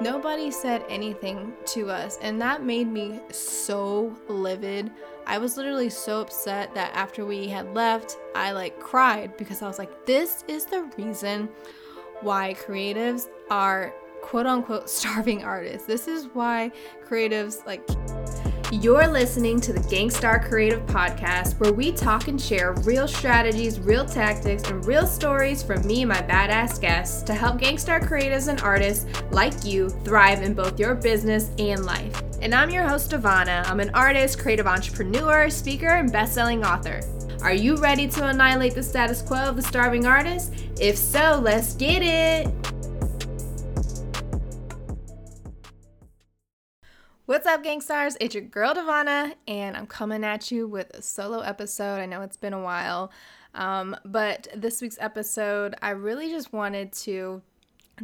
Nobody said anything to us, and that made me so livid. I was literally so upset that after we had left, I like cried because I was like, this is the reason why creatives are quote unquote starving artists. This is why creatives like you're listening to the Gangstar Creative Podcast, where we talk and share real strategies, real tactics, and real stories from me and my badass guests to help Gangstar creatives and artists like you thrive in both your business and life. And I'm your host, Devona. I'm an artist, creative entrepreneur, speaker, and best-selling author. Are you ready to annihilate the status quo of the starving artist? If so, let's get it! What's up, gangsters? It's your girl Devona, and I'm coming at you with a solo episode. I know it's been a while, um, but this week's episode, I really just wanted to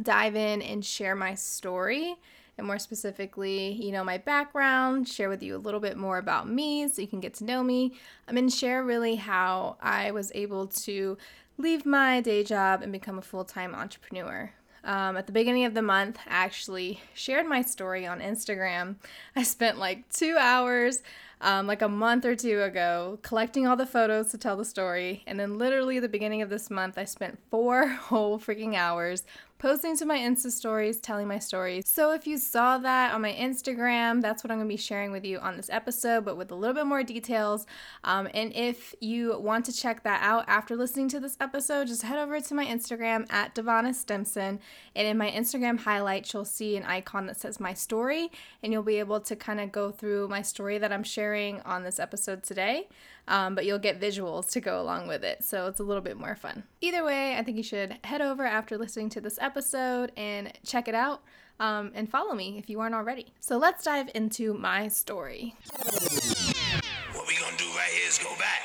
dive in and share my story, and more specifically, you know, my background, share with you a little bit more about me so you can get to know me. I'm going to share really how I was able to leave my day job and become a full time entrepreneur um, at the beginning of the month, I actually shared my story on Instagram. I spent like two hours, um, like a month or two ago, collecting all the photos to tell the story. And then, literally, the beginning of this month, I spent four whole freaking hours posting to my Insta stories, telling my stories. So if you saw that on my Instagram, that's what I'm gonna be sharing with you on this episode, but with a little bit more details. Um, and if you want to check that out after listening to this episode, just head over to my Instagram at Devona Stimpson. And in my Instagram highlights, you'll see an icon that says my story, and you'll be able to kind of go through my story that I'm sharing on this episode today um, but you'll get visuals to go along with it. So it's a little bit more fun. Either way, I think you should head over after listening to this episode and check it out. Um, and follow me if you aren't already. So let's dive into my story. What we gonna do right here is go back,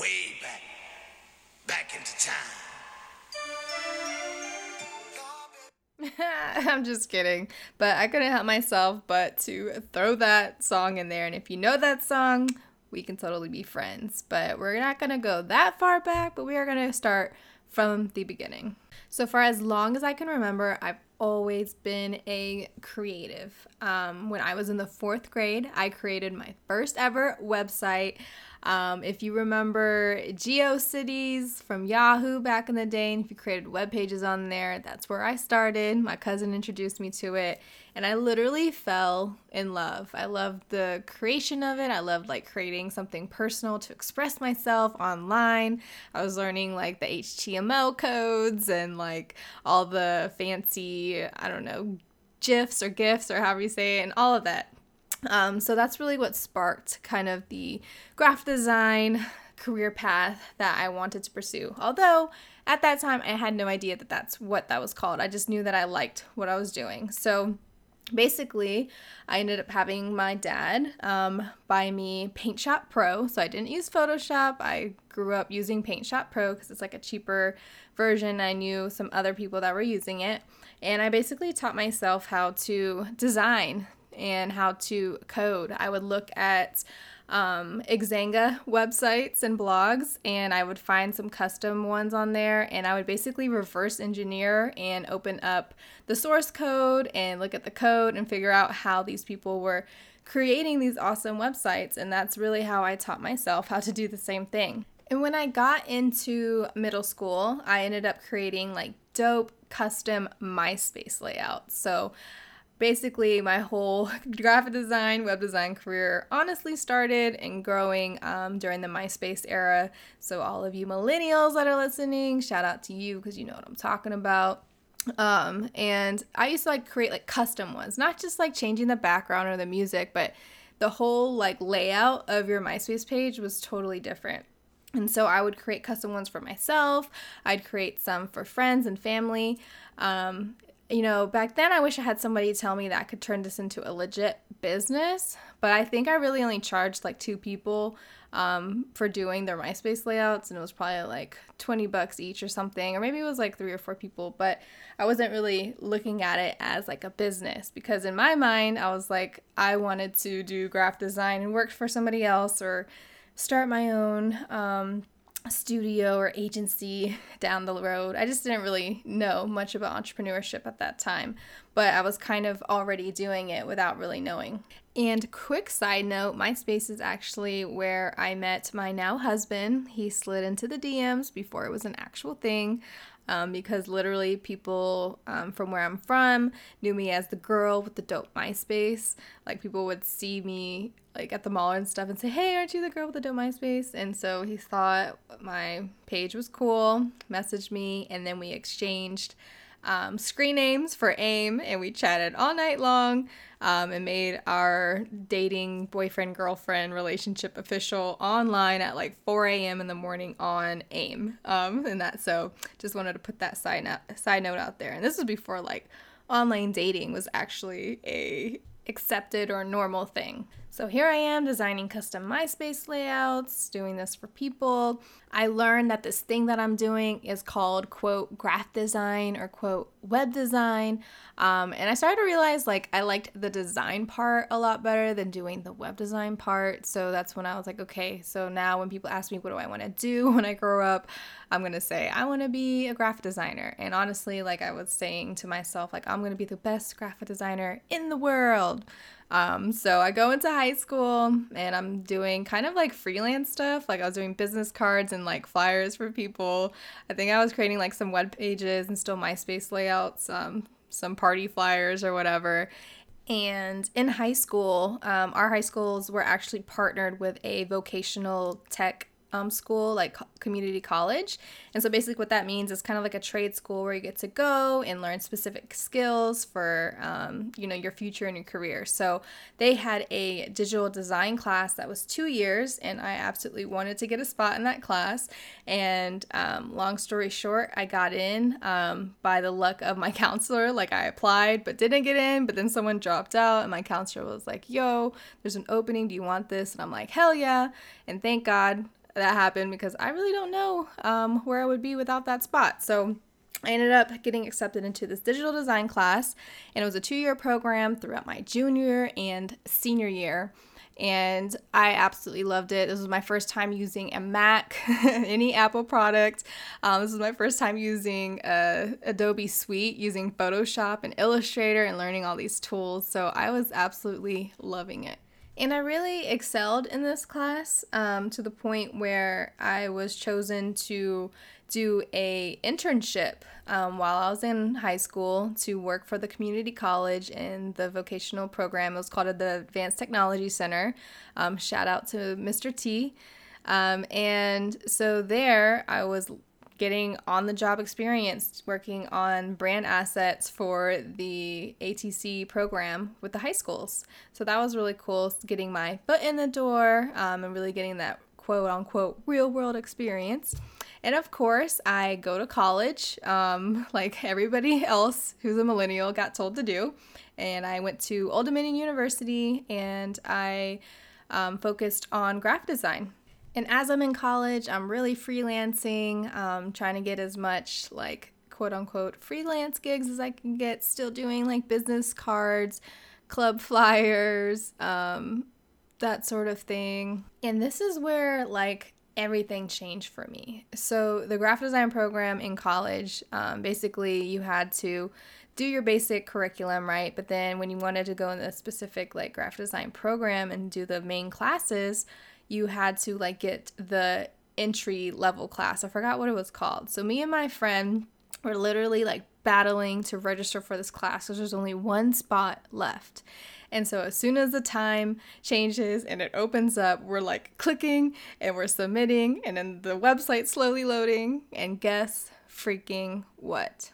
way back, back into time. I'm just kidding, but I couldn't help myself but to throw that song in there. And if you know that song, we can totally be friends. But we're not going to go that far back, but we are going to start from the beginning. So, for as long as I can remember, I've always been a creative. Um, when I was in the fourth grade, I created my first ever website. Um, if you remember GeoCities from Yahoo back in the day, and if you created web pages on there, that's where I started. My cousin introduced me to it, and I literally fell in love. I loved the creation of it. I loved like creating something personal to express myself online. I was learning like the HTML codes and like all the fancy, I don't know, GIFs or GIFs or however you say it, and all of that. Um, so that's really what sparked kind of the graphic design career path that I wanted to pursue. Although at that time I had no idea that that's what that was called. I just knew that I liked what I was doing. So basically, I ended up having my dad um, buy me Paint Shop Pro. So I didn't use Photoshop. I grew up using Paint Shop Pro because it's like a cheaper version. I knew some other people that were using it. And I basically taught myself how to design and how to code. I would look at um, websites and blogs, and I would find some custom ones on there, and I would basically reverse engineer and open up the source code and look at the code and figure out how these people were creating these awesome websites. And that's really how I taught myself how to do the same thing. And when I got into middle school, I ended up creating like dope custom MySpace layouts. So basically my whole graphic design web design career honestly started and growing um, during the myspace era so all of you millennials that are listening shout out to you because you know what i'm talking about um, and i used to like create like custom ones not just like changing the background or the music but the whole like layout of your myspace page was totally different and so I would create custom ones for myself. I'd create some for friends and family. Um, you know, back then I wish I had somebody tell me that I could turn this into a legit business, but I think I really only charged like two people um, for doing their MySpace layouts, and it was probably like 20 bucks each or something, or maybe it was like three or four people, but I wasn't really looking at it as like a business because in my mind, I was like, I wanted to do graphic design and work for somebody else or start my own. Um, studio or agency down the road. I just didn't really know much about entrepreneurship at that time, but I was kind of already doing it without really knowing. And quick side note, MySpace is actually where I met my now husband. He slid into the DMs before it was an actual thing. Um, because literally people um, from where I'm from knew me as the girl with the dope MySpace. Like people would see me like at the mall and stuff and say, "Hey, aren't you the girl with the dope MySpace?" And so he thought my page was cool, messaged me, and then we exchanged um, screen names for AIM, and we chatted all night long um, and made our dating boyfriend girlfriend relationship official online at like 4 a.m. in the morning on AIM. Um, and that so just wanted to put that side note, side note out there. And this was before like online dating was actually a accepted or normal thing. So here I am designing custom MySpace layouts, doing this for people. I learned that this thing that I'm doing is called, quote, graph design or, quote, web design. Um, and I started to realize like I liked the design part a lot better than doing the web design part. So that's when I was like, okay, so now when people ask me, what do I want to do when I grow up? I'm going to say, I want to be a graphic designer. And honestly, like I was saying to myself, like, I'm going to be the best graphic designer in the world. Um, so I go into high school and I'm doing kind of like freelance stuff. Like I was doing business cards and like flyers for people. I think I was creating like some web pages and still MySpace layouts, um, some party flyers or whatever. And in high school, um, our high schools were actually partnered with a vocational tech um, school, like community college. And so basically, what that means is kind of like a trade school where you get to go and learn specific skills for, um, you know, your future and your career. So they had a digital design class that was two years, and I absolutely wanted to get a spot in that class. And um, long story short, I got in um, by the luck of my counselor. Like I applied but didn't get in, but then someone dropped out, and my counselor was like, "Yo, there's an opening. Do you want this?" And I'm like, "Hell yeah!" And thank God that happened because I really don't know um, where I would be without that spot. So I ended up getting accepted into this digital design class, and it was a two year program throughout my junior and senior year. And I absolutely loved it. This was my first time using a Mac, any Apple product. Um, this was my first time using uh, Adobe Suite, using Photoshop and Illustrator, and learning all these tools. So I was absolutely loving it. And I really excelled in this class um, to the point where I was chosen to do a internship um, while I was in high school to work for the community college in the vocational program. It was called the Advanced Technology Center. Um, shout out to Mr. T. Um, and so there I was getting on the job experience working on brand assets for the ATC program with the high schools. So that was really cool, getting my foot in the door um, and really getting that quote unquote real world experience. And of course, I go to college um, like everybody else who's a millennial got told to do. And I went to Old Dominion University and I um, focused on graphic design. And as I'm in college, I'm really freelancing, um, trying to get as much like quote unquote freelance gigs as I can get, still doing like business cards, club flyers, um, that sort of thing. And this is where like everything changed for me. So, the graphic design program in college, um, basically, you had to do your basic curriculum, right? But then when you wanted to go in the specific like graphic design program and do the main classes, you had to like get the entry level class. I forgot what it was called. So me and my friend were literally like battling to register for this class because there's only one spot left. And so as soon as the time changes and it opens up, we're like clicking and we're submitting and then the website slowly loading and guess freaking what?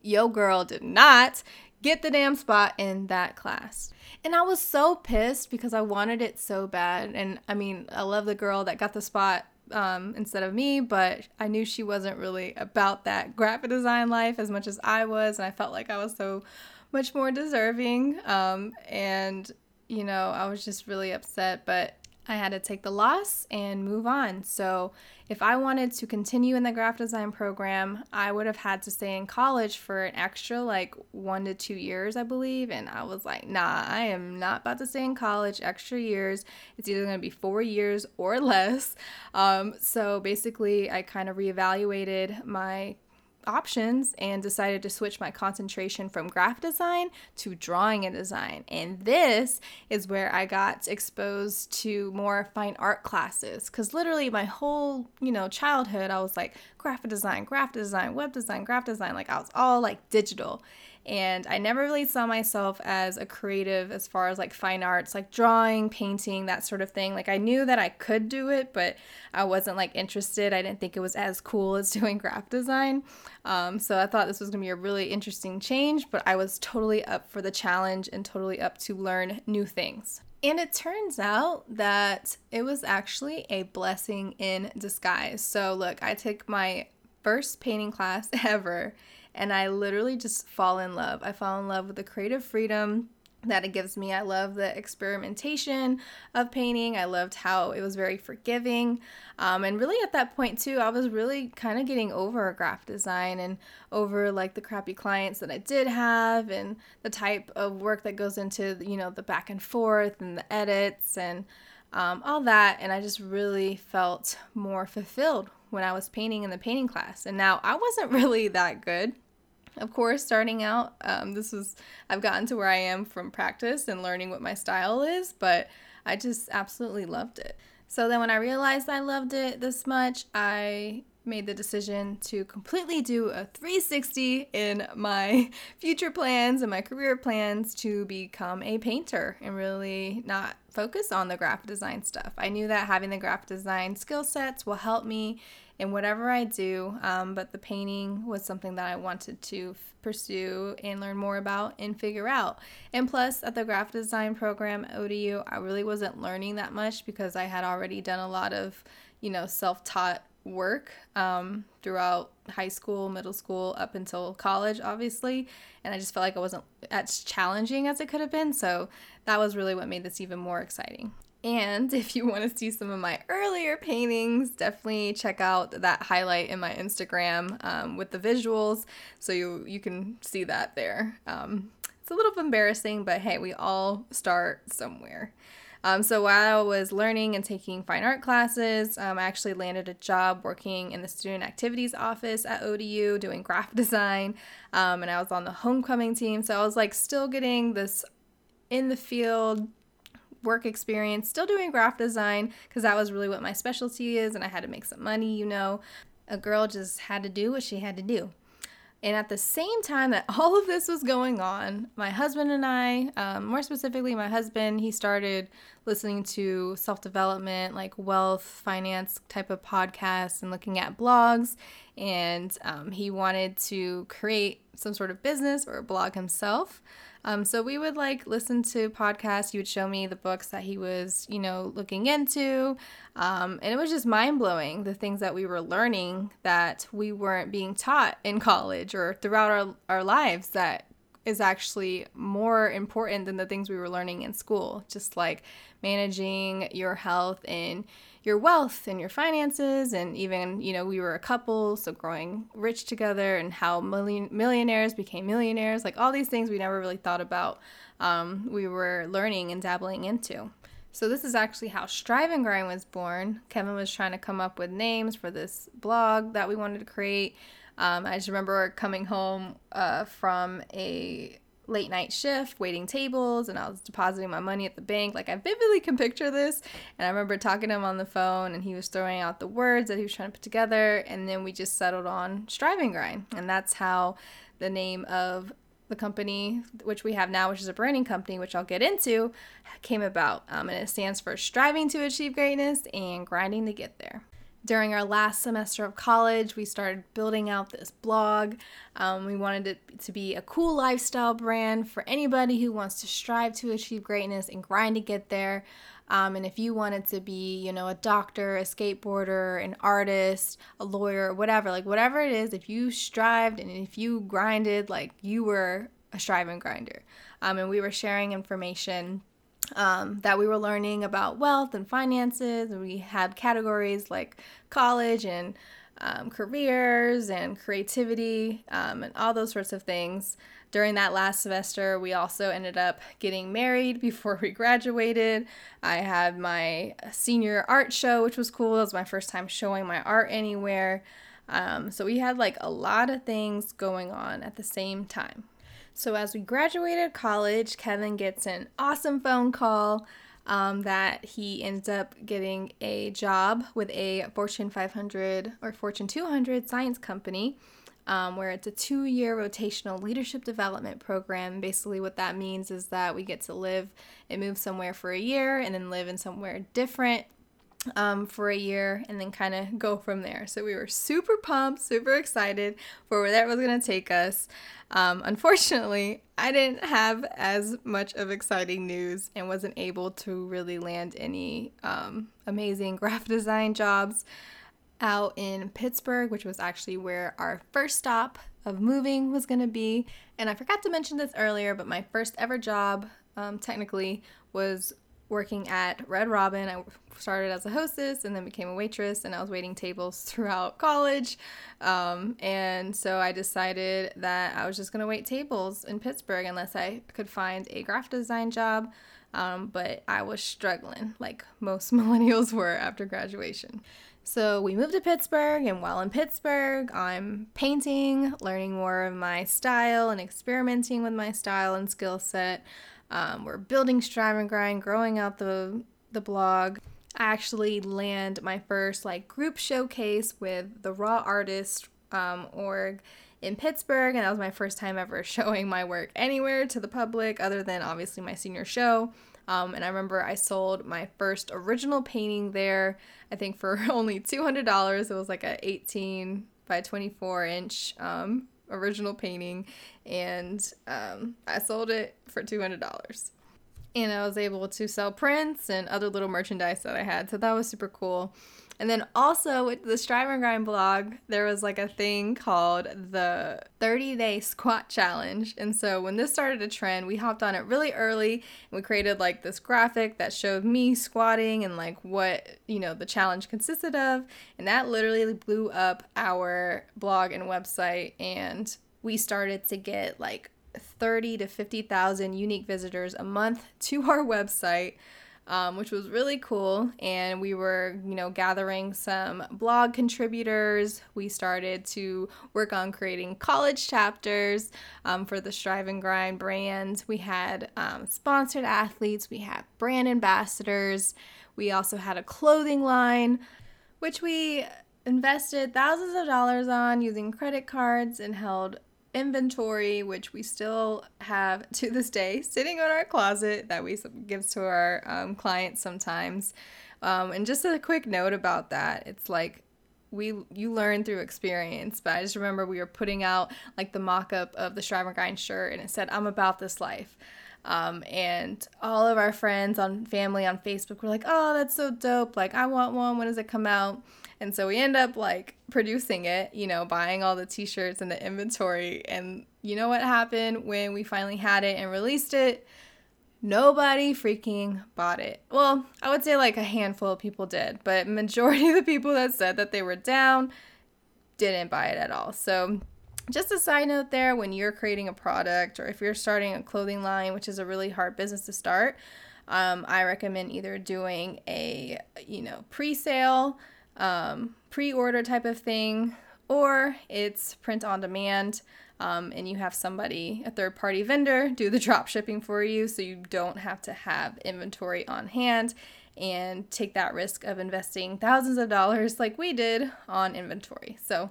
Yo girl did not get the damn spot in that class. And I was so pissed because I wanted it so bad. And I mean, I love the girl that got the spot um, instead of me, but I knew she wasn't really about that graphic design life as much as I was. And I felt like I was so much more deserving. Um, and, you know, I was just really upset. But I had to take the loss and move on. So, if I wanted to continue in the graphic design program, I would have had to stay in college for an extra like one to two years, I believe. And I was like, nah, I am not about to stay in college extra years. It's either going to be four years or less. Um, so, basically, I kind of reevaluated my options and decided to switch my concentration from graphic design to drawing and design. And this is where I got exposed to more fine art classes cuz literally my whole, you know, childhood I was like graphic design, graphic design, web design, graphic design, like I was all like digital. And I never really saw myself as a creative as far as like fine arts, like drawing, painting, that sort of thing. Like I knew that I could do it, but I wasn't like interested. I didn't think it was as cool as doing graphic design. Um, so I thought this was gonna be a really interesting change, but I was totally up for the challenge and totally up to learn new things. And it turns out that it was actually a blessing in disguise. So, look, I took my first painting class ever and I literally just fall in love. I fall in love with the creative freedom that it gives me. I love the experimentation of painting. I loved how it was very forgiving. Um, and really, at that point, too, I was really kind of getting over graphic design and over like the crappy clients that I did have and the type of work that goes into, you know, the back and forth and the edits and um, all that. And I just really felt more fulfilled when I was painting in the painting class. And now I wasn't really that good of course, starting out, um, this was, I've gotten to where I am from practice and learning what my style is, but I just absolutely loved it. So then when I realized I loved it this much, I made the decision to completely do a 360 in my future plans and my career plans to become a painter and really not focus on the graphic design stuff. I knew that having the graphic design skill sets will help me in whatever I do. Um, but the painting was something that I wanted to f- pursue and learn more about and figure out. And plus, at the graphic design program at ODU, I really wasn't learning that much because I had already done a lot of, you know, self taught work um, throughout high school, middle school, up until college, obviously. And I just felt like it wasn't as challenging as it could have been. So that was really what made this even more exciting. And if you want to see some of my earlier paintings, definitely check out that highlight in my Instagram um, with the visuals, so you you can see that there. Um, it's a little embarrassing, but hey, we all start somewhere. Um, so while I was learning and taking fine art classes, um, I actually landed a job working in the student activities office at ODU doing graphic design, um, and I was on the homecoming team. So I was like still getting this in the field work experience, still doing graphic design because that was really what my specialty is, and I had to make some money, you know. A girl just had to do what she had to do. And at the same time that all of this was going on, my husband and I, um, more specifically, my husband, he started listening to self development, like wealth, finance type of podcasts, and looking at blogs. And um, he wanted to create some sort of business or a blog himself. Um, so we would like listen to podcasts. He would show me the books that he was, you know, looking into. Um, and it was just mind blowing the things that we were learning that we weren't being taught in college or throughout our, our lives that is actually more important than the things we were learning in school. Just like managing your health and your wealth and your finances and even you know we were a couple so growing rich together and how million millionaires became millionaires like all these things we never really thought about um, we were learning and dabbling into. So this is actually how strive and grind was born. Kevin was trying to come up with names for this blog that we wanted to create. Um, i just remember coming home uh, from a late night shift waiting tables and I was depositing my money at the bank. Like I vividly can picture this. And I remember talking to him on the phone and he was throwing out the words that he was trying to put together and then we just settled on Strive and Grind. And that's how the name of the company, which we have now, which is a branding company, which I'll get into, came about. Um, and it stands for striving to achieve greatness and grinding to get there during our last semester of college, we started building out this blog. Um, we wanted it to be a cool lifestyle brand for anybody who wants to strive to achieve greatness and grind to get there. Um, and if you wanted to be, you know, a doctor, a skateboarder, an artist, a lawyer, whatever, like whatever it is, if you strived and if you grinded, like you were a striving grinder. Um, and we were sharing information um, that we were learning about wealth and finances. We had categories like college and um, careers and creativity um, and all those sorts of things. During that last semester, we also ended up getting married before we graduated. I had my senior art show, which was cool. It was my first time showing my art anywhere. Um, so we had like a lot of things going on at the same time. So as we graduated college, Kevin gets an awesome phone call um, that he ends up getting a job with a Fortune 500 or Fortune 200 science company. Um, where it's a two year rotational leadership development program. Basically, what that means is that we get to live and move somewhere for a year and then live in somewhere different um, for a year and then kind of go from there. So we were super pumped, super excited for where that was going to take us. Um, unfortunately, I didn't have as much of exciting news and wasn't able to really land any um, amazing graphic design jobs out in Pittsburgh, which was actually where our first stop of moving was going to be. And I forgot to mention this earlier, but my first ever job, um, technically, was working at Red Robin. I started as a hostess and then became a waitress, and I was waiting tables throughout college. Um, and so I decided that I was just going to wait tables in Pittsburgh unless I could find a graphic design job. Um, but I was struggling, like most millennials were after graduation. So we moved to Pittsburgh, and while in Pittsburgh, I'm painting, learning more of my style, and experimenting with my style and skill set. Um, we're building Strive and Grind, growing out the the blog. I actually land my first like group showcase with the Raw Artist um, org in Pittsburgh, and that was my first time ever showing my work anywhere to the public, other than obviously my senior show. Um, and I remember I sold my first original painting there, I think for only $200. It was like a 18 by 24 inch um, original painting, and um, I sold it for $200. And I was able to sell prints and other little merchandise that I had, so that was super cool. And then also with the Strive and Grind blog, there was like a thing called the 30 day squat challenge. And so when this started a trend, we hopped on it really early and we created like this graphic that showed me squatting and like what, you know, the challenge consisted of. And that literally blew up our blog and website. And we started to get like 30 to 50,000 unique visitors a month to our website um, which was really cool. And we were, you know, gathering some blog contributors. We started to work on creating college chapters um, for the Strive and Grind brand. We had um, sponsored athletes, we had brand ambassadors, we also had a clothing line, which we invested thousands of dollars on using credit cards and held inventory, which we still have to this day sitting on our closet that we give to our um, clients sometimes. Um, and just a quick note about that, it's like we you learn through experience. But I just remember we were putting out like the mock-up of the and shirt, and it said, "I'm about this life." Um, and all of our friends on family on Facebook were like, "Oh, that's so dope! Like, I want one. When does it come out?" And so we end up like producing it, you know, buying all the t shirts and the inventory. And you know what happened when we finally had it and released it? Nobody freaking bought it. Well, I would say like a handful of people did, but majority of the people that said that they were down didn't buy it at all. So just a side note there when you're creating a product or if you're starting a clothing line, which is a really hard business to start, um, I recommend either doing a you know pre-sale um, pre order type of thing, or it's print on demand. Um, and you have somebody, a third party vendor, do the drop shipping for you so you don't have to have inventory on hand and take that risk of investing thousands of dollars like we did on inventory. So,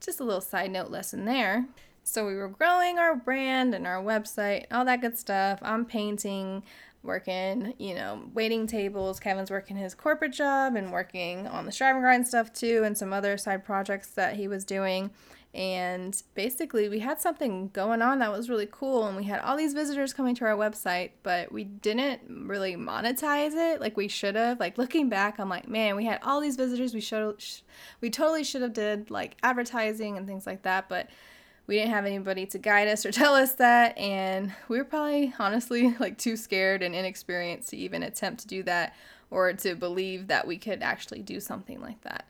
just a little side note lesson there. So, we were growing our brand and our website, all that good stuff. I'm painting, working, you know, waiting tables. Kevin's working his corporate job and working on the Strive and Grind stuff too, and some other side projects that he was doing. And basically, we had something going on that was really cool, and we had all these visitors coming to our website, but we didn't really monetize it like we should have. Like looking back, I'm like, man, we had all these visitors. We should, we totally should have did like advertising and things like that, but we didn't have anybody to guide us or tell us that. And we were probably honestly like too scared and inexperienced to even attempt to do that or to believe that we could actually do something like that.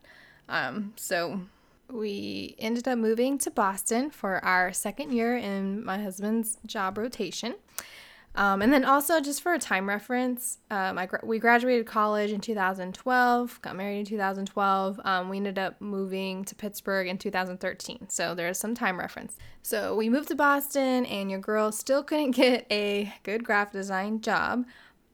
Um, so we ended up moving to Boston for our second year in my husband's job rotation. Um, and then also, just for a time reference, um, I gra- we graduated college in 2012, got married in 2012. Um, we ended up moving to Pittsburgh in 2013. So there's some time reference. So we moved to Boston, and your girl still couldn't get a good graphic design job.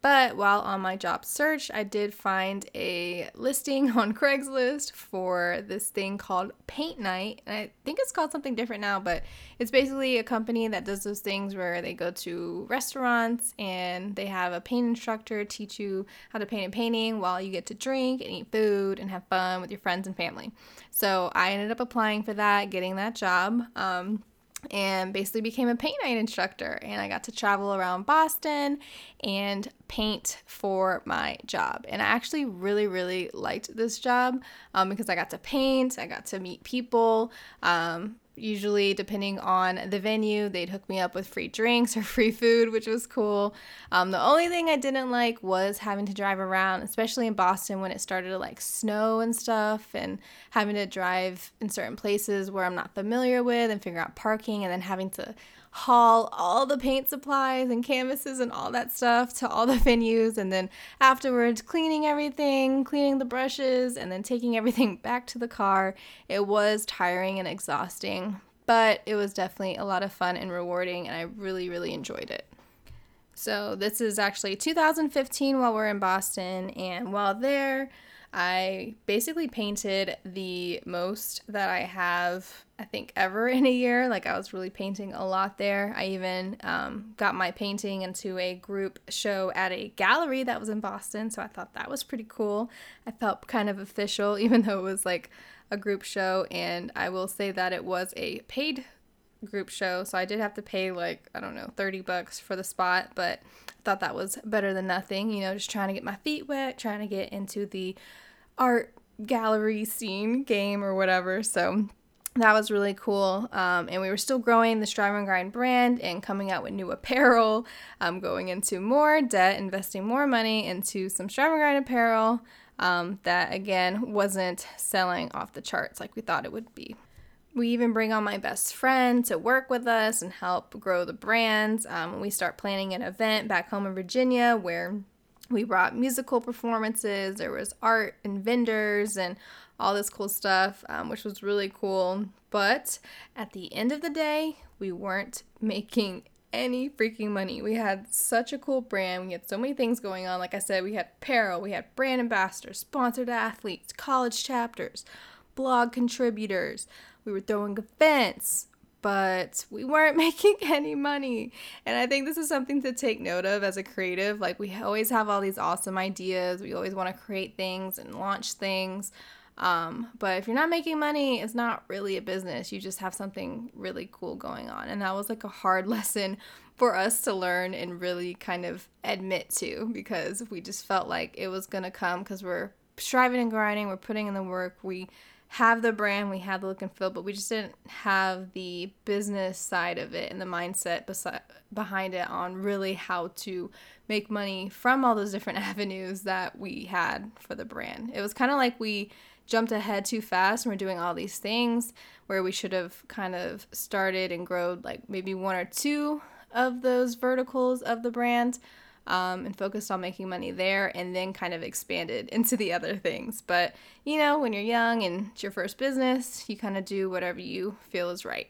But while on my job search, I did find a listing on Craigslist for this thing called Paint Night. And I think it's called something different now, but it's basically a company that does those things where they go to restaurants and they have a paint instructor teach you how to paint a painting while you get to drink and eat food and have fun with your friends and family. So I ended up applying for that, getting that job. Um, and basically became a paint night instructor. And I got to travel around Boston and paint for my job. And I actually really, really liked this job um, because I got to paint, I got to meet people. Um, usually depending on the venue they'd hook me up with free drinks or free food which was cool. Um, the only thing i didn't like was having to drive around especially in boston when it started to like snow and stuff and having to drive in certain places where i'm not familiar with and figure out parking and then having to haul all the paint supplies and canvases and all that stuff to all the venues and then afterwards cleaning everything, cleaning the brushes, and then taking everything back to the car. It was tiring and exhausting, but it was definitely a lot of fun and rewarding, and I really, really enjoyed it. So, this is actually 2015 while we're in Boston, and while there, I basically painted the most that I have, I think, ever in a year. Like, I was really painting a lot there. I even um, got my painting into a group show at a gallery that was in Boston. So I thought that was pretty cool. I felt kind of official, even though it was like a group show. And I will say that it was a paid group show. So I did have to pay like, I don't know, 30 bucks for the spot, but thought that was better than nothing. You know, just trying to get my feet wet, trying to get into the art gallery scene game or whatever. So that was really cool. Um, and we were still growing the Strive and Grind brand and coming out with new apparel, um, going into more debt, investing more money into some Strive and Grind apparel um, that, again, wasn't selling off the charts like we thought it would be. We even bring on my best friend to work with us and help grow the brands. Um, we start planning an event back home in Virginia where we brought musical performances, there was art and vendors and all this cool stuff, um, which was really cool. But at the end of the day, we weren't making any freaking money. We had such a cool brand. We had so many things going on. Like I said, we had apparel, we had brand ambassadors, sponsored athletes, college chapters, blog contributors we were throwing events, but we weren't making any money. And I think this is something to take note of as a creative. Like, we always have all these awesome ideas, we always want to create things and launch things. Um, but if you're not making money, it's not really a business. You just have something really cool going on. And that was like a hard lesson for us to learn and really kind of admit to because we just felt like it was going to come because we're striving and grinding, we're putting in the work, we have the brand, we have the look and feel, but we just didn't have the business side of it and the mindset besi- behind it on really how to make money from all those different avenues that we had for the brand. It was kind of like we jumped ahead too fast and we're doing all these things where we should have kind of started and growed like maybe one or two of those verticals of the brand um, and focused on making money there and then kind of expanded into the other things. But, you know, when you're young and it's your first business, you kind of do whatever you feel is right.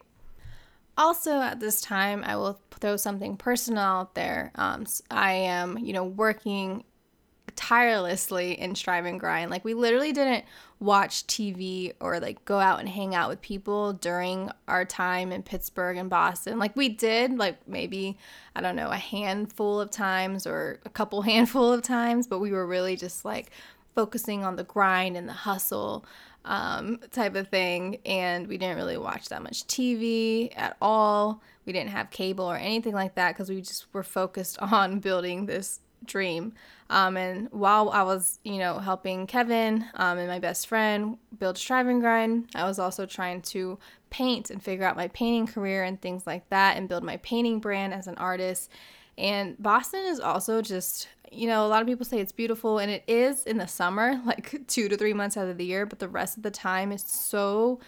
Also, at this time, I will throw something personal out there. Um, I am, you know, working tirelessly in Strive and Grind. Like, we literally didn't watch TV or like go out and hang out with people during our time in Pittsburgh and Boston. Like we did, like maybe, I don't know, a handful of times or a couple handful of times, but we were really just like focusing on the grind and the hustle um, type of thing. And we didn't really watch that much TV at all. We didn't have cable or anything like that because we just were focused on building this dream. Um, and while I was, you know, helping Kevin um, and my best friend build Strive and Grind, I was also trying to paint and figure out my painting career and things like that and build my painting brand as an artist. And Boston is also just, you know, a lot of people say it's beautiful and it is in the summer, like two to three months out of the year, but the rest of the time is so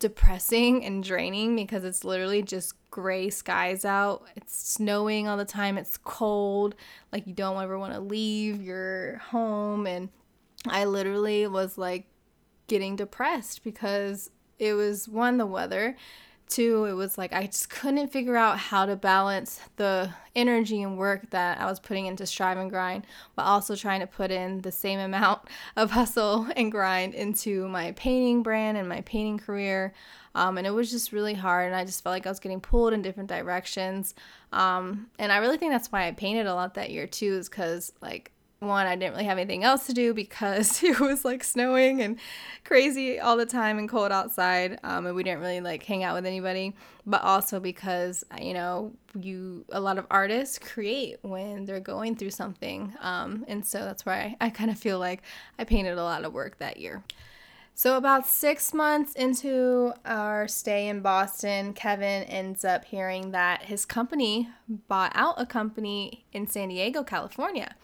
depressing and draining because it's literally just gray skies out. It's snowing all the time. It's cold. Like you don't ever want to leave your home and I literally was like getting depressed because it was one the weather Two, it was like I just couldn't figure out how to balance the energy and work that I was putting into strive and grind while also trying to put in the same amount of hustle and grind into my painting brand and my painting career. Um, and it was just really hard, and I just felt like I was getting pulled in different directions. Um, and I really think that's why I painted a lot that year too, is because like one, I didn't really have anything else to do because it was like snowing and crazy all the time and cold outside. Um, and we didn't really like hang out with anybody. But also because, you know, you, a lot of artists create when they're going through something. Um, and so that's why I, I kind of feel like I painted a lot of work that year. So, about six months into our stay in Boston, Kevin ends up hearing that his company bought out a company in San Diego, California.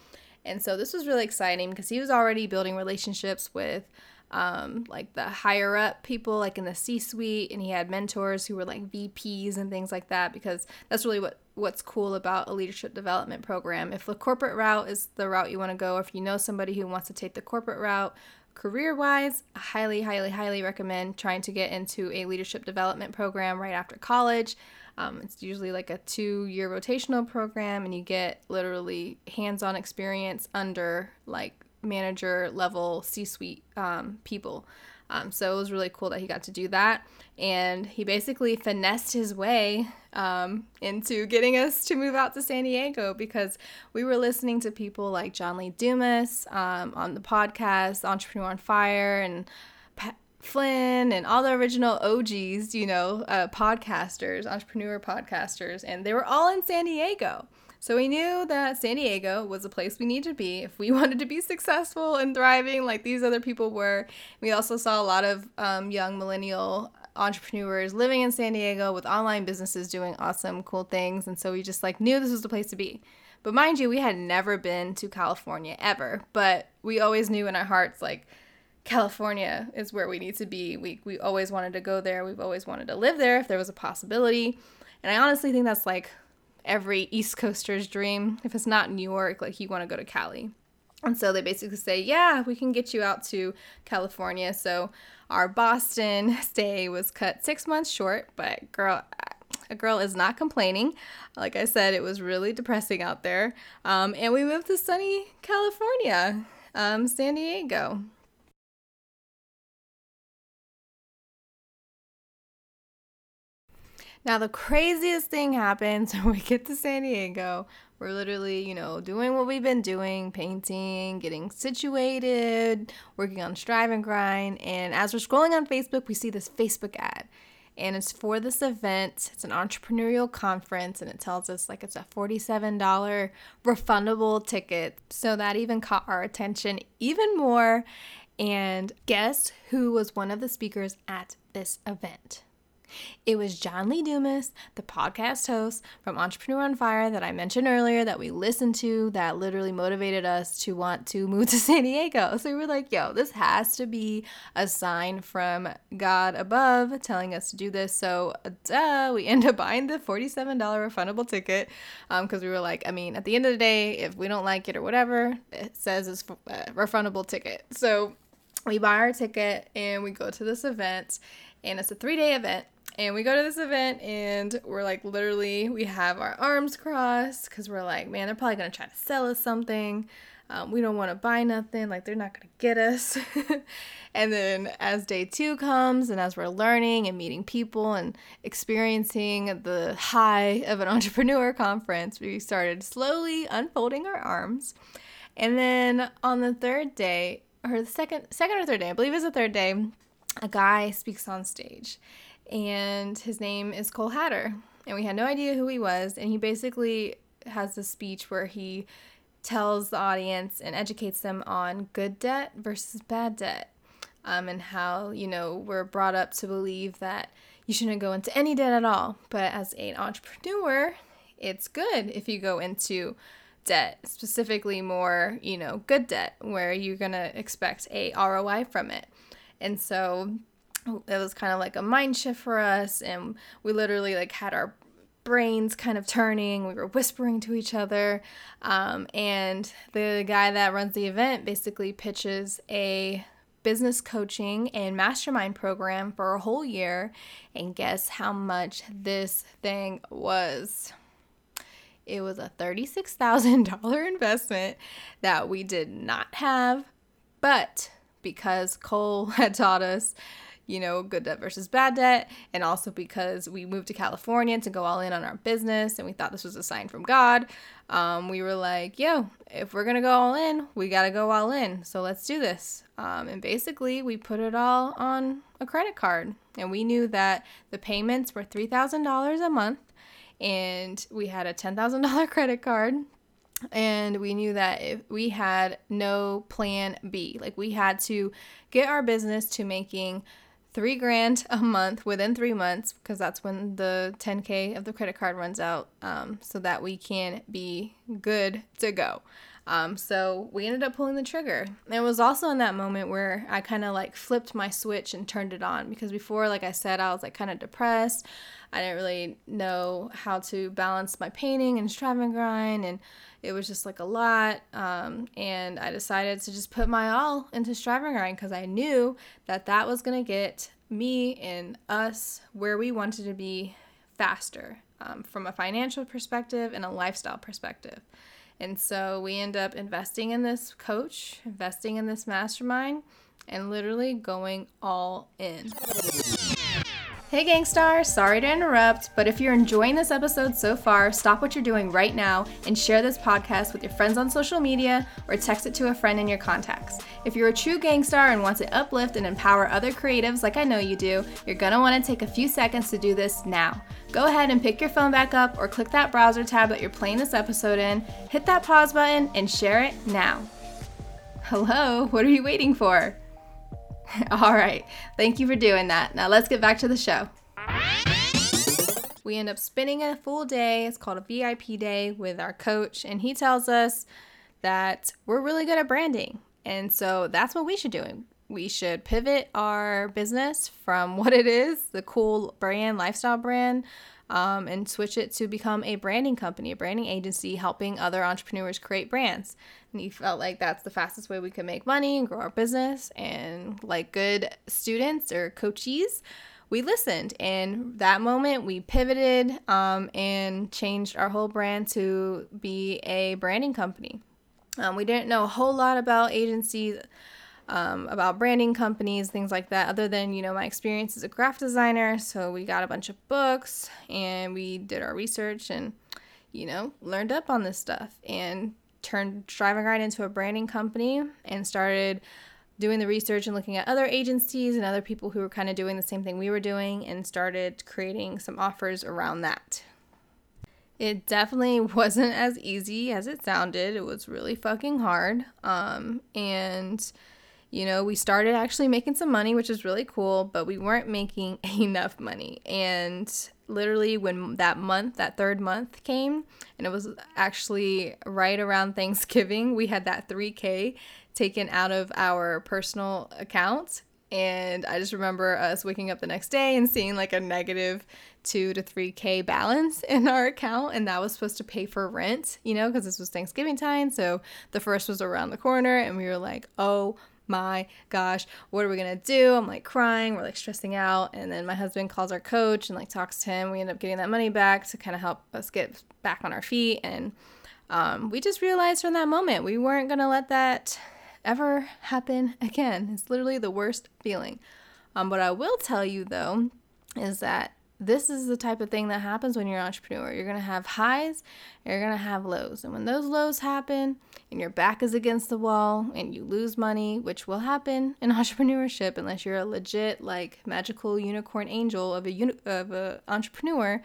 And so this was really exciting because he was already building relationships with um, like the higher up people, like in the C suite, and he had mentors who were like VPs and things like that. Because that's really what what's cool about a leadership development program. If the corporate route is the route you want to go, if you know somebody who wants to take the corporate route, career wise, I highly, highly, highly recommend trying to get into a leadership development program right after college. Um, it's usually like a two year rotational program, and you get literally hands on experience under like manager level C suite um, people. Um, so it was really cool that he got to do that. And he basically finessed his way um, into getting us to move out to San Diego because we were listening to people like John Lee Dumas um, on the podcast, Entrepreneur on Fire, and Flynn and all the original OGs, you know, uh, podcasters, entrepreneur podcasters, and they were all in San Diego. So we knew that San Diego was a place we needed to be if we wanted to be successful and thriving like these other people were. We also saw a lot of um, young millennial entrepreneurs living in San Diego with online businesses doing awesome, cool things. And so we just like knew this was the place to be. But mind you, we had never been to California ever, but we always knew in our hearts, like, California is where we need to be. We, we always wanted to go there. We've always wanted to live there if there was a possibility. And I honestly think that's like every East Coaster's dream. If it's not New York, like you want to go to Cali. And so they basically say, yeah, we can get you out to California. So our Boston stay was cut six months short, but girl, a girl is not complaining. Like I said, it was really depressing out there. Um, and we moved to sunny California, um, San Diego. Now, the craziest thing happens when we get to San Diego. We're literally, you know, doing what we've been doing painting, getting situated, working on Strive and Grind. And as we're scrolling on Facebook, we see this Facebook ad. And it's for this event. It's an entrepreneurial conference, and it tells us like it's a $47 refundable ticket. So that even caught our attention even more. And guess who was one of the speakers at this event? It was John Lee Dumas, the podcast host from Entrepreneur on Fire that I mentioned earlier that we listened to that literally motivated us to want to move to San Diego. So we were like, yo, this has to be a sign from God above telling us to do this. So, duh, we end up buying the $47 refundable ticket because um, we were like, I mean, at the end of the day, if we don't like it or whatever, it says it's a refundable ticket. So we buy our ticket and we go to this event and it's a three day event and we go to this event and we're like literally we have our arms crossed because we're like man they're probably going to try to sell us something. Um, we don't want to buy nothing like they're not going to get us. And then as day two comes and as we're learning and meeting people and experiencing the high of an entrepreneur conference we started slowly unfolding our arms. And then on the third day or the second second or third day i believe it's the third day a guy speaks on stage and his name is Cole Hatter. And we had no idea who he was. And he basically has this speech where he tells the audience and educates them on good debt versus bad debt. Um, and how, you know, we're brought up to believe that you shouldn't go into any debt at all. But as an entrepreneur, it's good if you go into debt, specifically more, you know, good debt, where you're going to expect a ROI from it. And so it was kind of like a mind shift for us. And we literally like had our brains kind of turning. We were whispering to each other. Um, and the guy that runs the event basically pitches a business coaching and mastermind program for a whole year. And guess how much this thing was? It was a $36,000 investment that we did not have, but because Cole had taught us you know, good debt versus bad debt, and also because we moved to California to go all in on our business and we thought this was a sign from God. Um, we were like, yo, if we're gonna go all in, we gotta go all in. So let's do this. Um, and basically, we put it all on a credit card, and we knew that the payments were $3,000 a month, and we had a $10,000 credit card and we knew that if we had no plan B, like we had to get our business to making three grand a month within three months because that's when the 10k of the credit card runs out um, so that we can be good to go. Um, so we ended up pulling the trigger. And it was also in that moment where i kind of like flipped my switch and turned it on because before like i said i was like kind of depressed. I didn't really know how to balance my painting and strive and grind and it was just like a lot. Um, and I decided to just put my all into Strive and Grind because I knew that that was going to get me and us where we wanted to be faster um, from a financial perspective and a lifestyle perspective. And so we end up investing in this coach, investing in this mastermind, and literally going all in. Hey Gangstar, sorry to interrupt, but if you're enjoying this episode so far, stop what you're doing right now and share this podcast with your friends on social media or text it to a friend in your contacts. If you're a true gangstar and want to uplift and empower other creatives like I know you do, you're gonna wanna take a few seconds to do this now. Go ahead and pick your phone back up or click that browser tab that you're playing this episode in, hit that pause button, and share it now. Hello, what are you waiting for? All right. Thank you for doing that. Now let's get back to the show. We end up spending a full day. It's called a VIP day with our coach, and he tells us that we're really good at branding. And so that's what we should do. We should pivot our business from what it is, the cool brand, lifestyle brand, um, and switch it to become a branding company, a branding agency helping other entrepreneurs create brands. And he felt like that's the fastest way we could make money and grow our business. And like good students or coaches, we listened. And that moment, we pivoted um, and changed our whole brand to be a branding company. Um, we didn't know a whole lot about agencies um, about branding companies, things like that, other than, you know, my experience as a graphic designer. So we got a bunch of books and we did our research and, you know, learned up on this stuff and turned Strive and Grind into a branding company and started doing the research and looking at other agencies and other people who were kind of doing the same thing we were doing and started creating some offers around that. It definitely wasn't as easy as it sounded. It was really fucking hard. Um, and you know, we started actually making some money, which is really cool, but we weren't making enough money. And literally, when that month, that third month came, and it was actually right around Thanksgiving, we had that 3K taken out of our personal account. And I just remember us waking up the next day and seeing like a negative two to 3K balance in our account. And that was supposed to pay for rent, you know, because this was Thanksgiving time. So the first was around the corner. And we were like, oh, my gosh, what are we gonna do? I'm like crying, we're like stressing out. And then my husband calls our coach and like talks to him. We end up getting that money back to kind of help us get back on our feet. And um, we just realized from that moment we weren't gonna let that ever happen again. It's literally the worst feeling. Um, what I will tell you though is that this is the type of thing that happens when you're an entrepreneur. You're to have highs, you're to have lows. And when those lows happen and your back is against the wall and you lose money, which will happen in entrepreneurship unless you're a legit like magical unicorn angel of a uni- of a entrepreneur,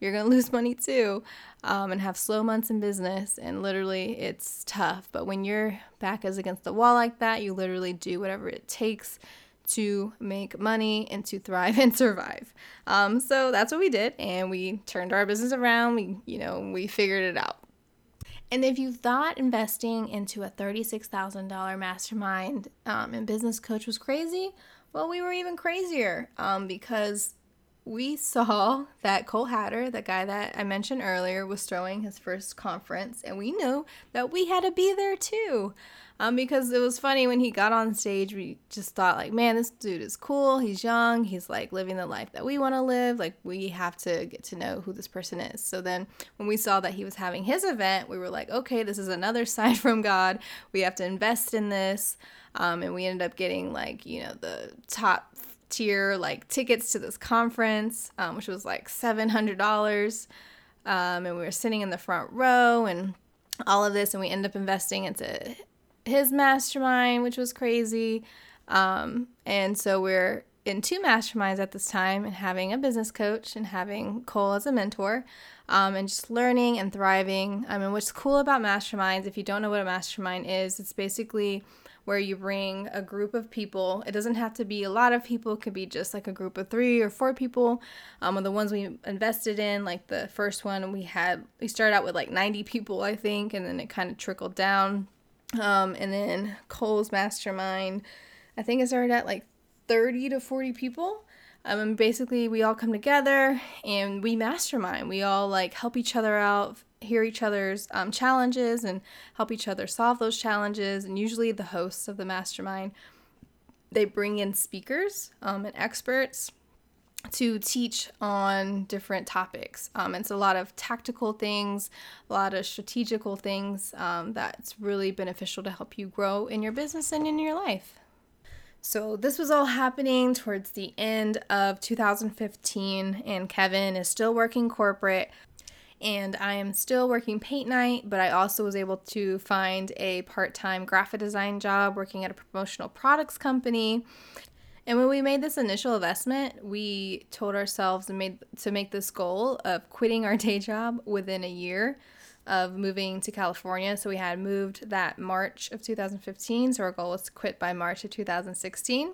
you're to lose money too um, and have slow months in business. And literally, it's tough. But when your back is against the wall like that, you literally do whatever it takes to make money and to thrive and survive. Um, so that's what we did. And we turned our business around. We, you know, we figured it out. And if you thought investing into a $36,000 mastermind um, and business coach was crazy, well, we were even crazier um, because we saw that Cole Hatter, the guy that I mentioned earlier, was throwing his first conference, and we knew that we had to be there too. Um, because it was funny when he got on stage, we just thought, like, man, this dude is cool. He's young. He's like living the life that we want to live. Like, we have to get to know who this person is. So then when we saw that he was having his event, we were like, okay, this is another sign from God. We have to invest in this. Um, and we ended up getting, like, you know, the top tier like tickets to this conference, um, which was like seven hundred dollars, um, and we were sitting in the front row and all of this, and we end up investing into his mastermind, which was crazy. Um, and so we're in two masterminds at this time, and having a business coach and having Cole as a mentor. Um, and just learning and thriving. I mean, what's cool about masterminds, if you don't know what a mastermind is, it's basically where you bring a group of people. It doesn't have to be a lot of people, it could be just like a group of three or four people. Um, the ones we invested in, like the first one, we had, we started out with like 90 people, I think, and then it kind of trickled down. Um, and then Cole's mastermind, I think it started at like 30 to 40 people. Um, and basically, we all come together and we mastermind. We all like help each other out, hear each other's um, challenges and help each other solve those challenges. And usually, the hosts of the mastermind they bring in speakers um, and experts to teach on different topics. Um, it's a lot of tactical things, a lot of strategical things um, that's really beneficial to help you grow in your business and in your life. So, this was all happening towards the end of 2015, and Kevin is still working corporate and I am still working paint night, but I also was able to find a part time graphic design job working at a promotional products company. And when we made this initial investment, we told ourselves and made to make this goal of quitting our day job within a year of moving to California. So we had moved that March of 2015. So our goal was to quit by March of 2016.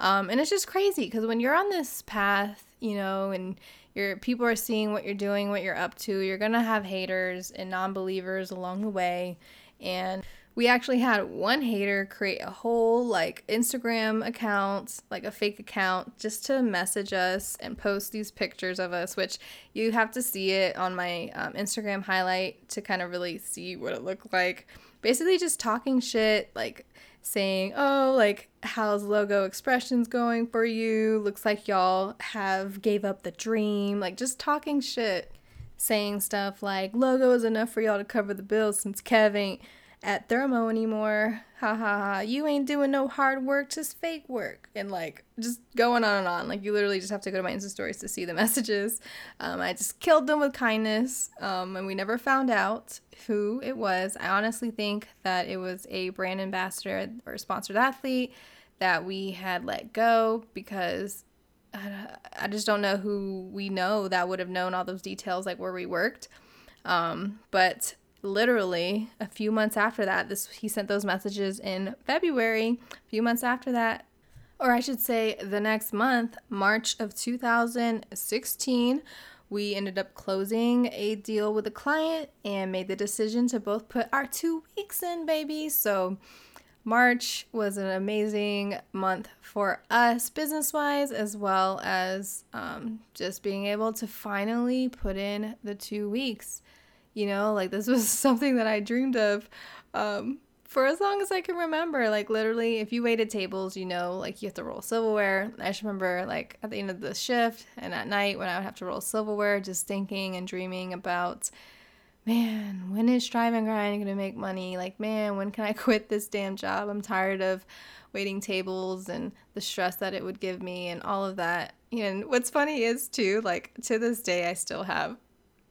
Um, and it's just crazy because when you're on this path, you know, and your people are seeing what you're doing, what you're up to. You're gonna have haters and non-believers along the way, and we actually had one hater create a whole like Instagram account, like a fake account, just to message us and post these pictures of us, which you have to see it on my um, Instagram highlight to kind of really see what it looked like. Basically, just talking shit, like saying, "Oh, like how's logo expressions going for you? Looks like y'all have gave up the dream." Like just talking shit, saying stuff like, "Logo is enough for y'all to cover the bills since Kev ain't at Thermo anymore. Ha ha ha. You ain't doing no hard work, just fake work." And like just going on and on. Like you literally just have to go to my Insta stories to see the messages. Um, I just killed them with kindness, um, and we never found out who it was. I honestly think that it was a brand ambassador or sponsored athlete that we had let go because I just don't know who we know that would have known all those details, like where we worked. Um, but literally a few months after that, this he sent those messages in February. A few months after that, or I should say, the next month, March of 2016 we ended up closing a deal with a client and made the decision to both put our two weeks in, baby. So, March was an amazing month for us business wise, as well as um, just being able to finally put in the two weeks. You know, like this was something that I dreamed of um, for as long as I can remember. Like literally, if you waited tables, you know, like you have to roll silverware. I just remember like at the end of the shift and at night when I would have to roll silverware, just thinking and dreaming about, man, when is Strive and Grind gonna make money? Like, man, when can I quit this damn job? I'm tired of waiting tables and the stress that it would give me and all of that. And what's funny is too, like to this day, I still have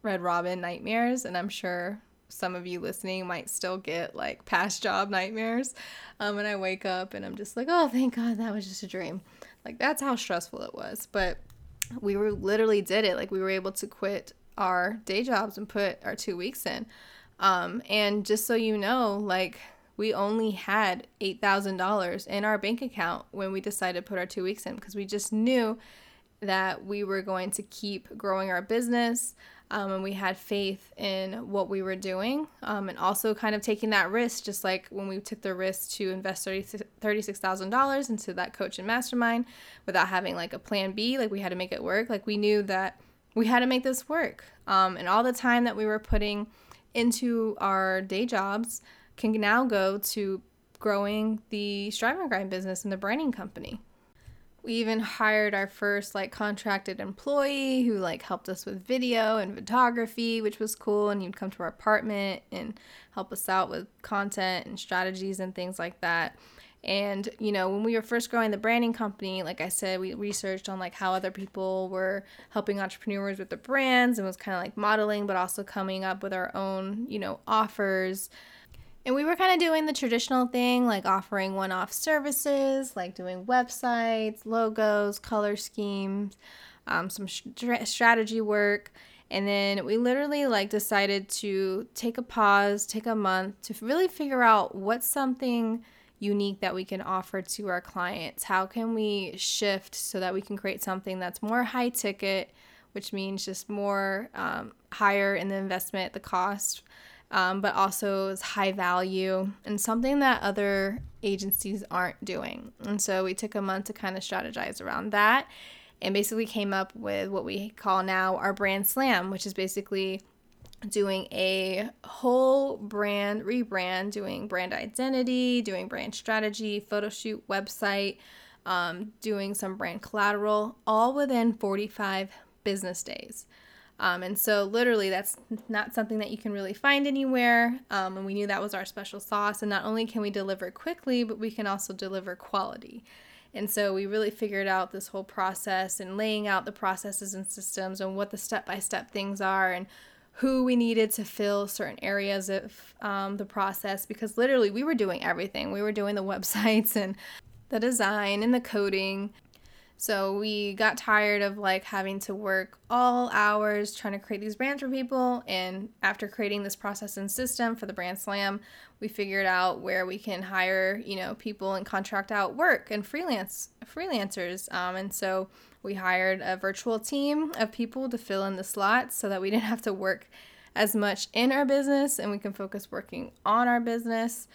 Red Robin nightmares, and I'm sure some of you listening might still get like past job nightmares. Um, and I wake up and I'm just like, oh, thank God that was just a dream. Like, that's how stressful it was. But we were literally did it. Like, we were able to quit our day jobs and put our two weeks in. Um, and just so you know, like we only had $8,000 in our bank account when we decided to put our two weeks in because we just knew that we were going to keep growing our business um, and we had faith in what we were doing um, and also kind of taking that risk just like when we took the risk to invest $36000 into that coach and mastermind without having like a plan b like we had to make it work like we knew that we had to make this work. Um, and all the time that we were putting into our day jobs can now go to growing the strive and grind business and the branding company we even hired our first like contracted employee who like helped us with video and photography, which was cool. And he'd come to our apartment and help us out with content and strategies and things like that. And you know, when we were first growing the branding company, like I said, we researched on like how other people were helping entrepreneurs with their brands and was kind of like modeling, but also coming up with our own, you know, offers and we were kind of doing the traditional thing, like offering one off services, like doing websites, logos, color schemes, um, some strategy work. And then we literally like decided to take a pause, take a month to really figure out what's something unique that we can offer to our clients. How can we shift so that we can create something that's more high ticket, which means just more um, higher in the investment, the cost um, but also is high value and something that other agencies aren't doing. And so we took a month to kind of strategize around that and basically came up with what we call now our brand slam, which is basically doing a whole brand rebrand, doing brand identity, doing brand strategy, photo shoot, website, um, doing some brand collateral, all within 45 business days. Um, and so, literally, that's not something that you can really find anywhere. Um, and we knew that was our special sauce. And not only can we deliver quickly, but we can also deliver quality. And so, we really figured out this whole process and laying out the processes and systems and what the step by step things are and who we needed to fill certain areas of um, the process because literally we were doing everything. We were doing the websites and the design and the coding so we got tired of like having to work all hours trying to create these brands for people. And after creating this process and system for the brand slam, we figured out where we can hire, you know, people and contract out work and freelance freelancers. Um, and so we hired a virtual team of people to fill in the slots so that we didn't have to work as much in our business and we can focus working on our business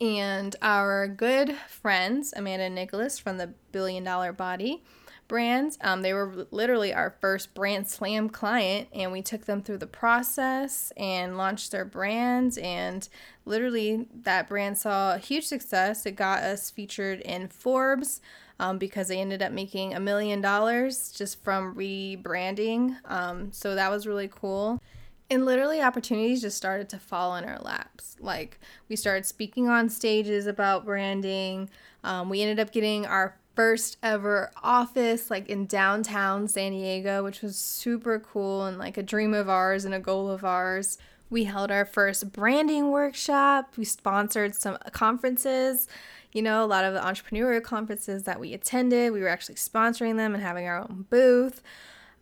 and our good friends, Amanda and Nicholas from the Billion Dollar Body brands, um, they were literally our first brand slam client, and we took them through the process and launched their brands. And literally, that brand saw huge success. It got us featured in Forbes. Um, because they ended up making a million dollars just from rebranding. Um, so that was really cool. And literally, opportunities just started to fall in our laps. Like, we started speaking on stages about branding. Um, we ended up getting our first ever office, like in downtown San Diego, which was super cool and like a dream of ours and a goal of ours. We held our first branding workshop. We sponsored some conferences. You know, a lot of the entrepreneurial conferences that we attended, we were actually sponsoring them and having our own booth.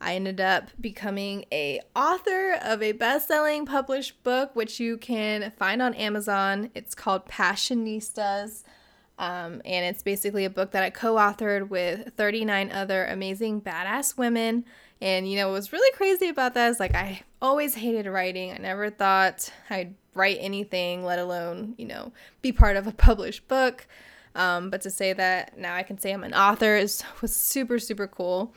I ended up becoming a author of a best-selling published book, which you can find on Amazon. It's called Passionistas. Um, and it's basically a book that I co authored with 39 other amazing badass women. And, you know, what was really crazy about that is like I always hated writing. I never thought I'd write anything, let alone, you know, be part of a published book. Um, but to say that now I can say I'm an author is was super, super cool.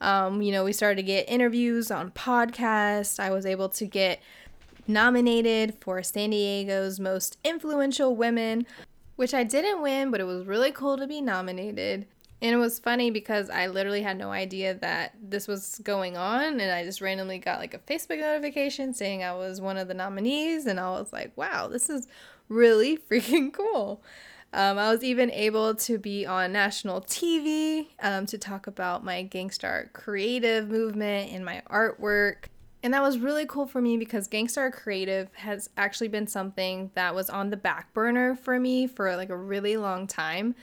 Um, you know, we started to get interviews on podcasts. I was able to get nominated for San Diego's most influential women, which I didn't win, but it was really cool to be nominated. And it was funny because I literally had no idea that this was going on. And I just randomly got like a Facebook notification saying I was one of the nominees. And I was like, wow, this is really freaking cool. Um, I was even able to be on national TV um, to talk about my Gangstar creative movement and my artwork. And that was really cool for me because Gangstar Creative has actually been something that was on the back burner for me for like a really long time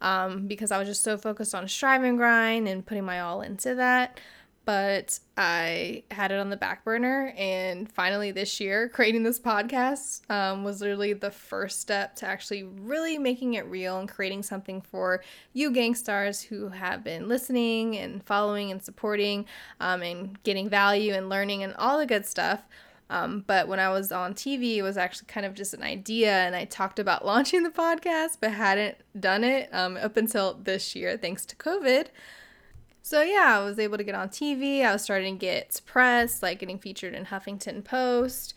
um, because I was just so focused on strive and grind and putting my all into that. But I had it on the back burner. And finally, this year, creating this podcast um, was literally the first step to actually really making it real and creating something for you gangstars who have been listening and following and supporting um, and getting value and learning and all the good stuff. Um, but when I was on TV, it was actually kind of just an idea, and I talked about launching the podcast, but hadn't done it um, up until this year, thanks to COVID. So yeah, I was able to get on TV. I was starting to get press, like getting featured in Huffington Post.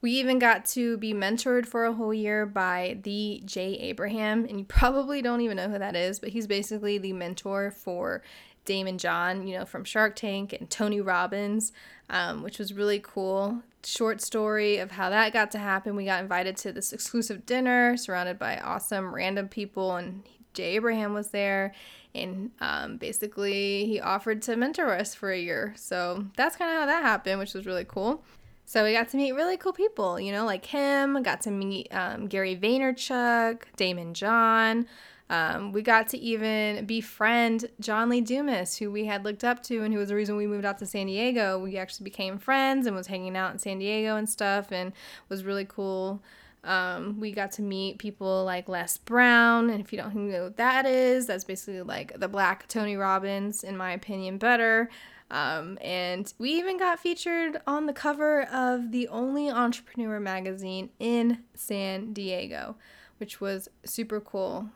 We even got to be mentored for a whole year by the Jay Abraham, and you probably don't even know who that is, but he's basically the mentor for Daymond John, you know, from Shark Tank and Tony Robbins, um, which was really cool. Short story of how that got to happen. We got invited to this exclusive dinner surrounded by awesome random people, and Jay Abraham was there and um, basically he offered to mentor us for a year. So that's kind of how that happened, which was really cool. So we got to meet really cool people, you know, like him. Got to meet um, Gary Vaynerchuk, Daymond John. Um, we got to even befriend John Lee Dumas, who we had looked up to and who was the reason we moved out to San Diego. We actually became friends and was hanging out in San Diego and stuff and was really cool. Um, we got to meet people like Les Brown, and if you don't know what that is, that's basically like the black Tony Robbins, in my opinion, better. Um, and we even got featured on the cover of the only entrepreneur magazine in San Diego, which was super cool.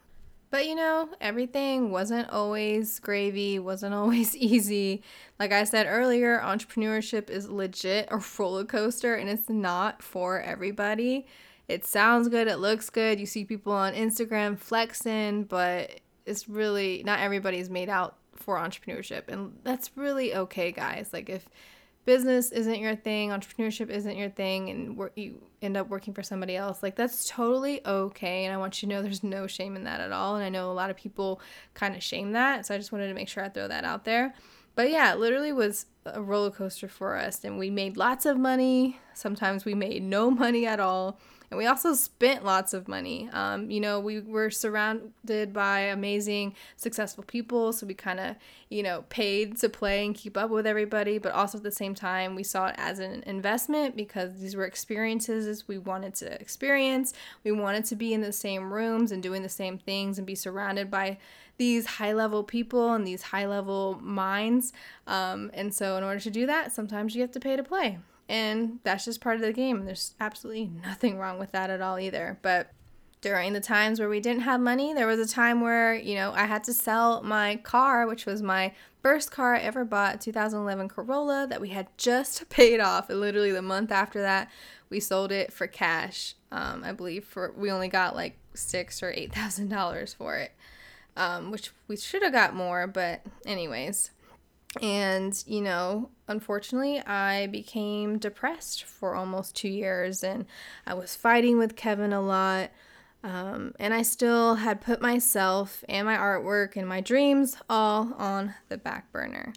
But you know, everything wasn't always gravy, wasn't always easy. Like I said earlier, entrepreneurship is legit a roller coaster and it's not for everybody it sounds good, it looks good. You see people on Instagram flexing, but it's really not everybody's made out for entrepreneurship. And that's really okay, guys. Like if business isn't your thing, entrepreneurship isn't your thing, and you end up working for somebody else, like that's totally okay. And I want you to know there's no shame in that at all. And I know a lot of people kind of shame that. So I just wanted to make sure I throw that out there. But yeah, it literally was a roller coaster for us. And we made lots of money. Sometimes we made no money at all and we also spent lots of money. Um, you know, we were surrounded by amazing, successful people, so we kind of, you know, paid to play and keep up with everybody, but also at the same time, we saw it as an investment because these were experiences we wanted to experience. We wanted to be in the same rooms and doing the same things and be surrounded by these high level people and these high level minds. Um, and so, in order to do that, sometimes you have to pay to play and that's just part of the game. There's absolutely nothing wrong with that at all either. But during the times where we didn't have money, there was a time where, you know, I had to sell my car, which was my first car I ever bought, 2011 Corolla that we had just paid off. And literally the month after that, we sold it for cash. Um, I believe for we only got like six or eight thousand dollars for it, um, which we should have got more. But anyways, and, you know, unfortunately, I became depressed for almost two years and I was fighting with Kevin a lot. Um, and I still had put myself and my artwork and my dreams all on the back burner.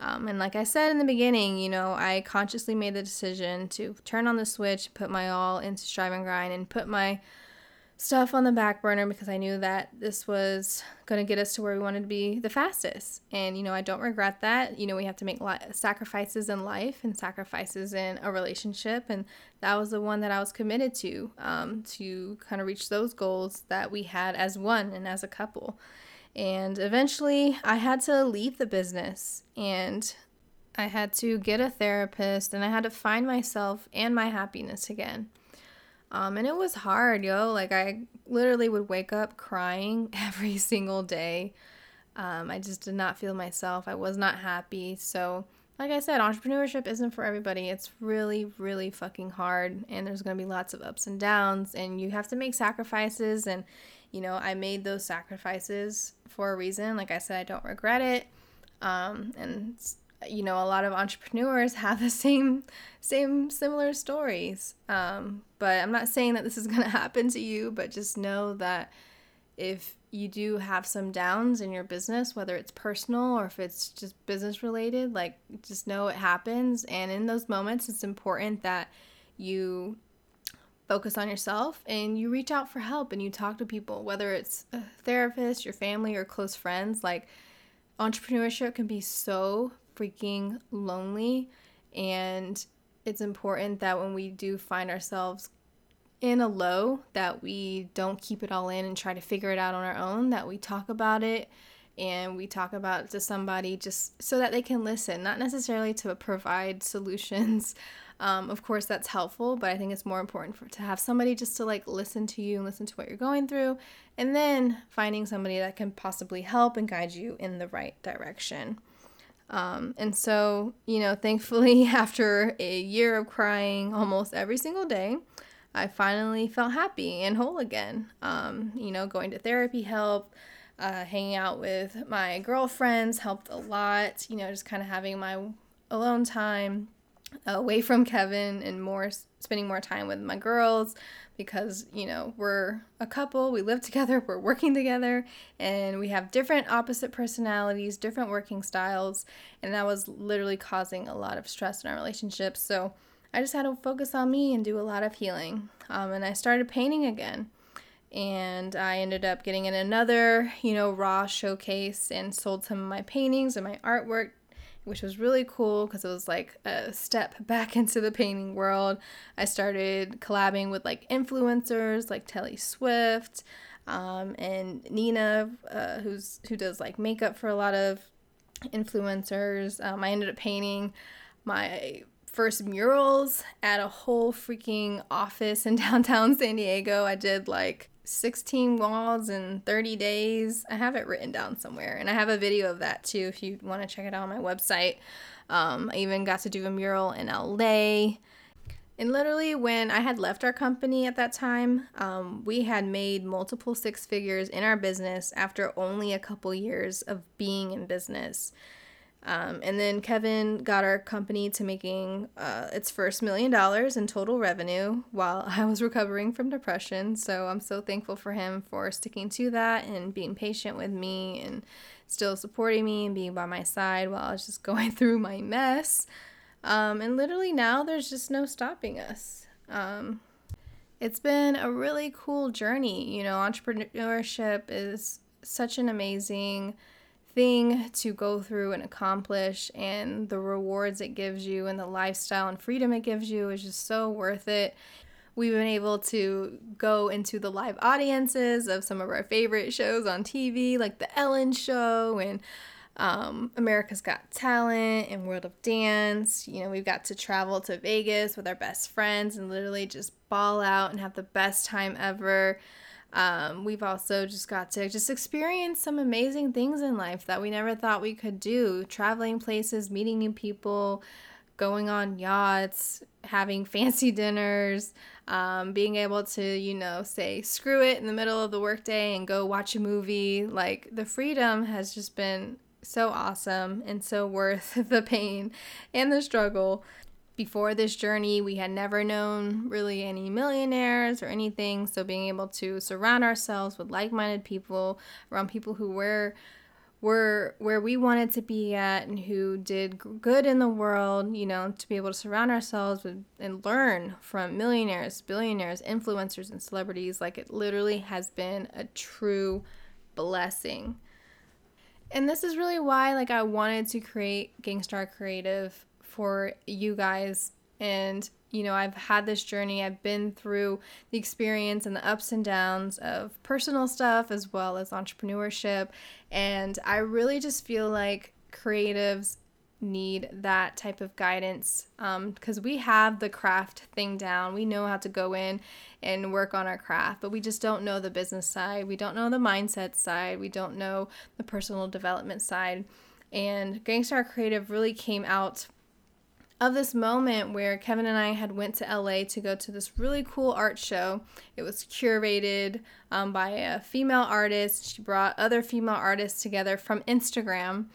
Um, and like I said in the beginning, you know, I consciously made the decision to turn on the switch, put my all into strive and grind, and put my stuff on the back burner because I knew that this was going to get us to where we wanted to be the fastest. And, you know, I don't regret that. You know, we have to make sacrifices in life and sacrifices in a relationship. And that was the one that I was committed to, um, to kind of reach those goals that we had as one and as a couple. And eventually I had to leave the business and I had to get a therapist and I had to find myself and my happiness again. Um, and it was hard, yo. Like, I literally would wake up crying every single day. Um, I just did not feel myself. I was not happy. So, like I said, entrepreneurship isn't for everybody. It's really, really fucking hard. And there's going to be lots of ups and downs. And you have to make sacrifices. And, you know, I made those sacrifices for a reason. Like I said, I don't regret it. Um, and you know a lot of entrepreneurs have the same same similar stories. Um, but i'm not saying that this is going to happen to you but just know that if you do have some downs in your business whether it's personal or if it's just business related like just know it happens. And in those moments it's important that you focus on yourself and you reach out for help and you talk to people whether it's a therapist your family or close friends. Like entrepreneurship can be so freaking lonely. And it's important that when we do find ourselves in a low, that we don't keep it all in and try to figure it out on our own, that we talk about it and we talk about to somebody just so that they can listen, not necessarily to provide solutions. Um, of course, that's helpful, but I think it's more important for to have somebody just to like listen to you and listen to what you're going through, and then finding somebody that can possibly help and guide you in the right direction. Um, and so, you know, thankfully, after a year of crying almost every single day, I finally felt happy and whole again. Um, you know, going to therapy helped uh, hanging out with my girlfriends helped a lot. You know, just kind of having my alone time away from Kevin and more spending more time with my girls because you know we're a couple we live together we're working together and we have different opposite personalities different working styles and that was literally causing a lot of stress in our relationship. So i just had to focus on me and do a lot of healing um, and i started painting again. And I ended up getting in another, you know, raw showcase and sold some of my paintings and my artwork, which was really cool because it was like a step back into the painting world. I started collabing with like influencers like Telly Swift um, and Nina, uh, who's who does like makeup for a lot of influencers. Um, I ended up painting my first murals at a whole freaking office in downtown San Diego. I did like 16 walls in 30 days. I have it written down somewhere, and I have a video of that too if you want to check it out on my website. Um, I even got to do a mural in LA. And literally, when I had left our company at that time, um, we had made multiple six figures in our business after only a couple years of being in business. Um, and then Kevin got our company to making uh, its first million dollars in total revenue while I was recovering from depression. So I'm so thankful for him for sticking to that and being patient with me and still supporting me and being by my side while I was just going through my mess. Um, and literally now there's just no stopping us. Um, it's been a really cool journey. You know, entrepreneurship is such an amazing thing to go through and accomplish and the rewards it gives you and the lifestyle and freedom it gives you is just so worth it. We've been able to go into the live audiences of some of our favorite shows on TV, like The Ellen Show and um, America's Got Talent and World of Dance. You know, we've got to travel to Vegas with our best friends and literally just ball out and have the best time ever. Um, we've also just got to just experience some amazing things in life that we never thought we could do traveling places, meeting new people, going on yachts, having fancy dinners, um, being able to, you know, say screw it in the middle of the workday and go watch a movie. Like the freedom has just been so awesome and so worth the pain and the struggle before this journey, we had never known really any millionaires or anything. So being able to surround ourselves with like-minded people, around people who were were where we wanted to be at and who did good in the world, you know, to be able to surround ourselves with and learn from millionaires, billionaires, influencers and celebrities, like it literally has been a true blessing. And this is really why like I wanted to create Gangstar Creative for you guys. And, you know, I've had this journey, I've been through the experience and the ups and downs of personal stuff as well as entrepreneurship. And I really just feel like creatives need that type of guidance because um, we have the craft thing down. We know how to go in and work on our craft, but we just don't know the business side. We don't know the mindset side. We don't know the personal development side. And Gangstar Creative really came out of this moment where Kevin and I had went to LA to go to this really cool art show. It was curated um, by a female artist. She brought other female artists together from Instagram,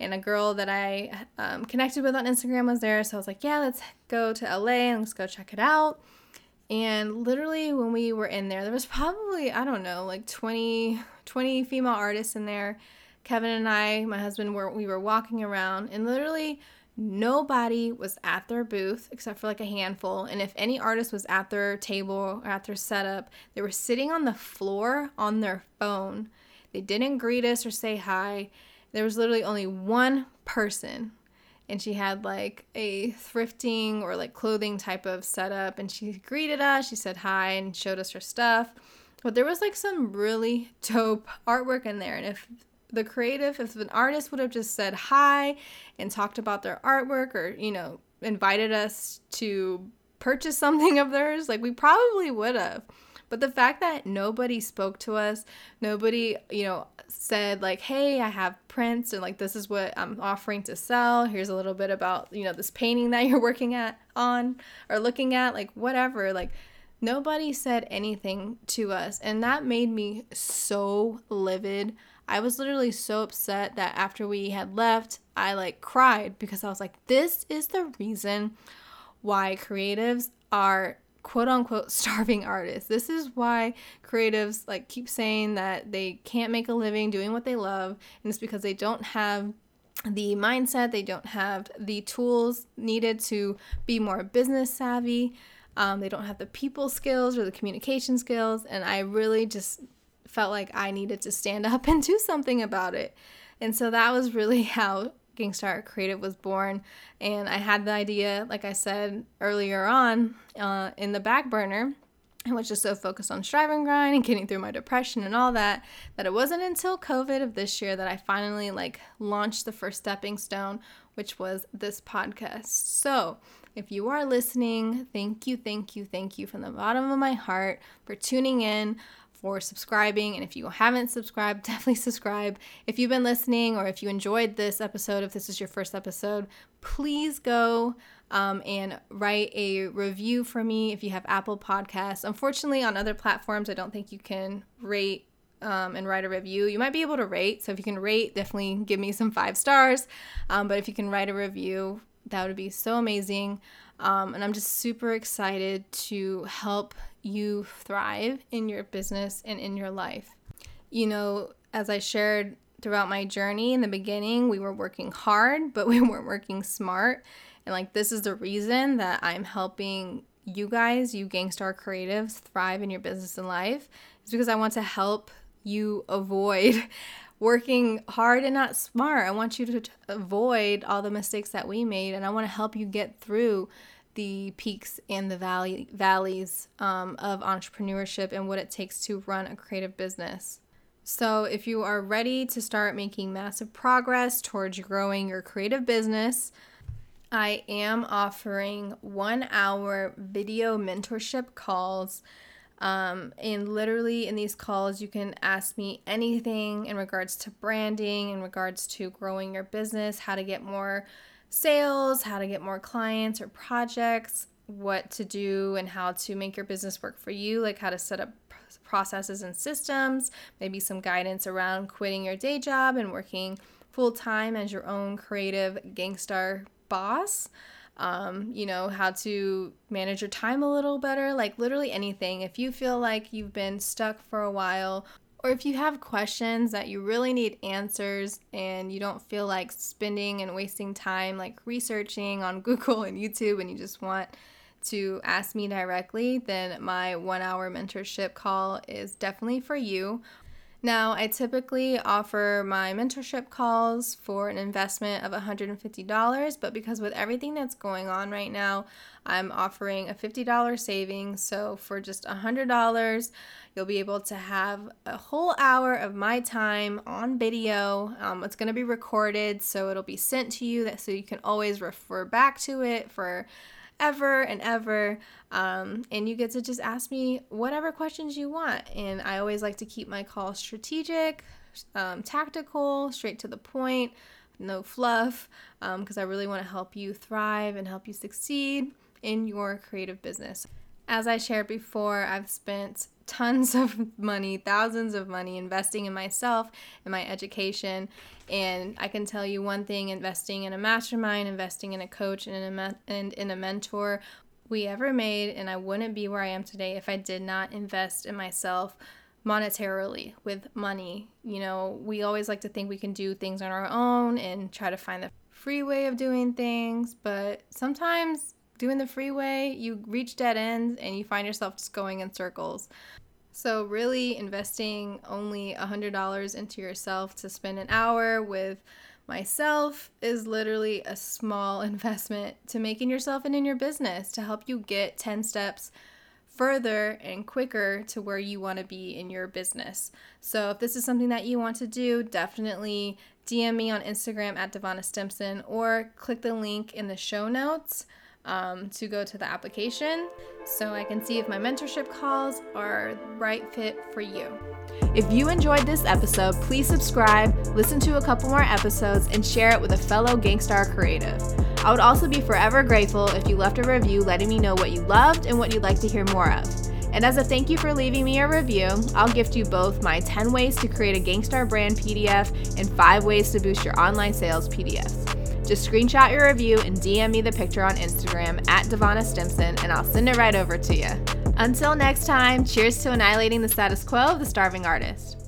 and a girl that I um, connected with on Instagram was there. So I was like, "Yeah, let's go to LA and let's go check it out." And literally, when we were in there, there was probably I don't know, like 20, 20 female artists in there. Kevin and I, my husband, were we were walking around, and literally Nobody was at their booth except for like a handful. And if any artist was at their table or at their setup, they were sitting on the floor on their phone. They didn't greet us or say hi. There was literally only one person. and she had like a thrifting or like clothing type of setup and she greeted us she said hi and showed us her stuff but there was like some really dope artwork in there and if the creative if an artist would have just said hi and talked about their artwork or you know invited us to purchase something of theirs like we probably would have but the fact that nobody spoke to us, nobody, you know, said like, "Hey, I have prints and like this is what I'm offering to sell. Here's a little bit about, you know, this painting that you're working at on or looking at, like whatever." Like nobody said anything to us, and that made me so livid. I was literally so upset that after we had left, I like cried because I was like, "This is the reason why creatives are quote unquote starving artists. This is why creatives like keep saying that they can't make a living doing what they love, and it's because they don't have the mindset, they don't have the tools needed to be more business savvy. Um, they don't have the people skills or the communication skills, and I really just felt like I needed to stand up and do something about it. And so that was really how Gangstar Creative was born. And I had the idea, like I said earlier on, uh, in the back burner. I was just so focused on strive and grind and getting through my depression and all that that it wasn't until COVID of this year that I finally like launched the first stepping stone, which was this podcast. So if you are listening, thank you, thank you, thank you from the bottom of my heart for tuning in for subscribing. And if you haven't subscribed, definitely subscribe. If you've been listening or if you enjoyed this episode, if this is your first episode, please go um, and write a review for me if you have Apple Podcasts. Unfortunately, on other platforms, I don't think you can rate um, and write a review. You might be able to rate. So if you can rate, definitely give me some five stars. Um, but if you can write a review, that would be so amazing. Um, and I'm just super excited to help you thrive in your business and in your life. You know, as I shared throughout my journey in the beginning, we were working hard, but we weren't working smart. And like, this is the reason that I'm helping you guys, you Gangstar creatives, thrive in your business and life. Is because I want to help you avoid working hard and not smart. I want you to avoid all the mistakes that we made, and I want to help you get through the peaks and the valley valleys um, of entrepreneurship and what it takes to run a creative business. So, if you are ready to start making massive progress towards growing your creative business, I am offering one hour video mentorship calls. Um, and literally, in these calls, you can ask me anything in regards to branding, in regards to growing your business, how to get more sales, how to get more clients or projects, what to do and how to make your business work for you, like how to set up processes and systems, maybe some guidance around quitting your day job and working full time as your own creative gangstar boss. Um, you know, how to manage your time a little better, like literally anything. If you feel like you've been stuck for a while or if you have questions that you really need answers and you don't feel like spending and wasting time like researching on Google and YouTube and you just want to ask me directly, then my one hour mentorship call is definitely for you. Now, I typically offer my mentorship calls for an investment of $150, but because with everything that's going on right now, I'm offering a $50 savings. So for just $100, you'll be able to have a whole hour of my time on video. Um, it's going to be recorded, so it'll be sent to you that so you can always refer back to it for ever and ever. Um, and you get to just ask me whatever questions you want. And I always like to keep my calls strategic, um, tactical, straight to the point, no fluff, because um, I really want to help you thrive and help you succeed in your creative business. As I shared before, I've spent tons of money, thousands of money investing in myself and my education. And I can tell you one thing investing in a mastermind, investing in a coach, and in a, and in a mentor we ever made. And I wouldn't be where I am today if I did not invest in myself monetarily with money. You know, we always like to think we can do things on our own and try to find the free way of doing things, but sometimes doing the freeway, you reach dead ends and you find yourself just going in circles. So, really investing only $100 into yourself to spend an hour with myself is literally a small investment to making yourself and in your business to help you get 10 steps further and quicker to where you want to be in your business. So if this is something that you want to do, definitely DM me on Instagram at Devona Stimpson or click the link in the show notes um, to go to the application so I can see if my mentorship calls are right fit for you. If you enjoyed this episode, please subscribe, listen to a couple more episodes, and share it with a fellow Gangstar creative. I would also be forever grateful if you left a review letting me know what you loved and what you'd like to hear more of. And as a thank you for leaving me a review, I'll gift you both my 10 ways to create a Gangstar brand PDF and 5 ways to boost your online sales PDFs. Just screenshot your review and DM me the picture on Instagram at Devona Stimpson, and I'll send it right over to you. Until next time, cheers to annihilating the status quo of the starving artist.